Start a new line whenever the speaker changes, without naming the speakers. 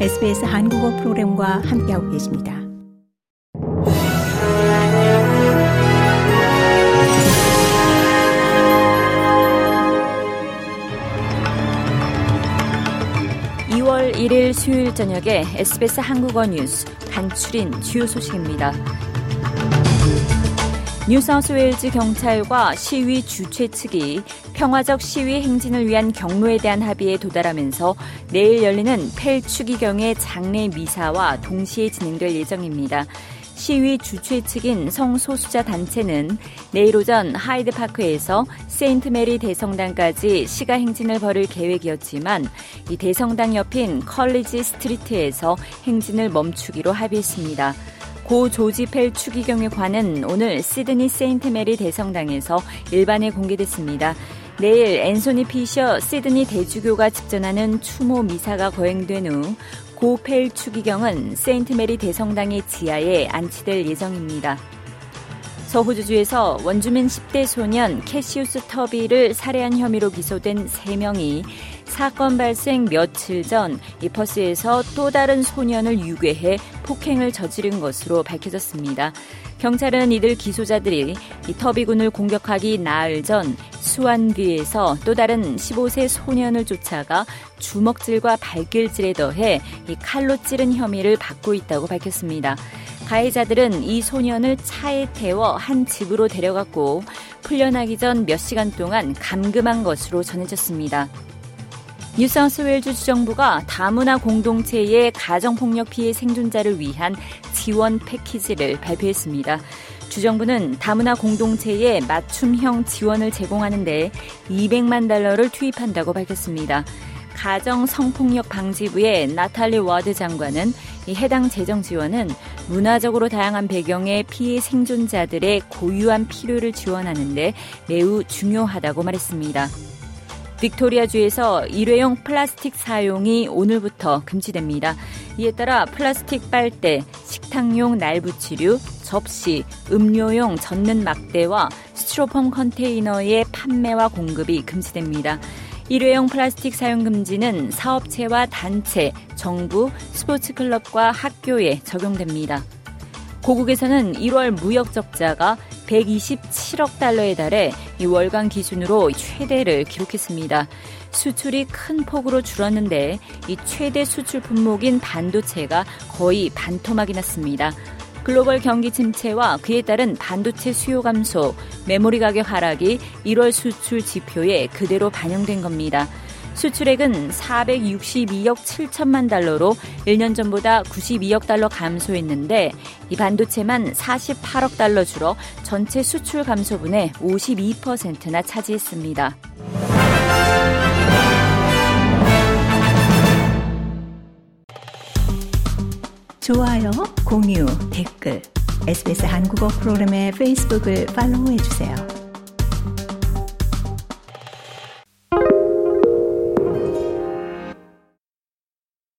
SBS 한국어 프로그램과 함께하고 계십니다.
(2월 1일) 수요일 저녁에 SBS 한국어 뉴스 간추린 주요 소식입니다. 뉴사우스웨일즈 경찰과 시위 주최 측이 평화적 시위 행진을 위한 경로에 대한 합의에 도달하면서 내일 열리는 펠 추기경의 장례 미사와 동시에 진행될 예정입니다. 시위 주최 측인 성소수자 단체는 내일 오전 하이드파크에서 세인트 메리 대성당까지 시가 행진을 벌일 계획이었지만 이 대성당 옆인 컬리지 스트리트에서 행진을 멈추기로 합의했습니다. 고 조지 펠 추기경의 관은 오늘 시드니 세인트 메리 대성당에서 일반에 공개됐습니다. 내일 앤소니 피셔 시드니 대주교가 집전하는 추모 미사가 거행된 후 고펠 추기경은 세인트 메리 대성당의 지하에 안치될 예정입니다. 서호주주에서 원주민 10대 소년 캐시우스 터비를 살해한 혐의로 기소된 3명이 사건 발생 며칠 전 이 버스에서 또 다른 소년을 유괴해 폭행을 저지른 것으로 밝혀졌습니다. 경찰은 이들 기소자들이 이 터비군을 공격하기 나흘 전 수완비에서 또 다른 15세 소년을 쫓아가 주먹질과 발길질에 더해 이 칼로 찌른 혐의를 받고 있다고 밝혔습니다. 가해자들은 이 소년을 차에 태워 한 집으로 데려갔고 풀려나기 전 몇 시간 동안 감금한 것으로 전해졌습니다. 뉴사우스웨일즈 주정부가 다문화 공동체의 가정폭력 피해 생존자를 위한 지원 패키지를 발표했습니다. 주정부는 다문화 공동체에 맞춤형 지원을 제공하는데 200만 달러를 투입한다고 밝혔습니다. 가정 성폭력 방지부의 나탈리 와드 장관은 이 해당 재정 지원은 문화적으로 다양한 배경의 피해 생존자들의 고유한 필요를 지원하는데 매우 중요하다고 말했습니다. 빅토리아주에서 일회용 플라스틱 사용이 오늘부터 금지됩니다. 이에 따라 플라스틱 빨대, 식탁용 날붙이류, 접시, 음료용 젓는 막대와 스티로폼 컨테이너의 판매와 공급이 금지됩니다. 일회용 플라스틱 사용 금지는 사업체와 단체, 정부, 스포츠클럽과 학교에 적용됩니다. 고국에서는 1월 무역 적자가 127억 달러에 달해 이 월간 기준으로 최대를 기록했습니다. 수출이 큰 폭으로 줄었는데 이 최대 수출 품목인 반도체가 거의 반토막이 났습니다. 글로벌 경기 침체와 그에 따른 반도체 수요 감소, 메모리 가격 하락이 1월 수출 지표에 그대로 반영된 겁니다. 수출액은 462억 7천만 달러로 1년 전보다 92억 달러 감소했는데 이 반도체만 48억 달러 줄어 전체 수출 감소분의 52%나 차지했습니다.
좋아요, 공유, 댓글, SBS 한국어 프로그램의 페이스북을 팔로우해 주세요.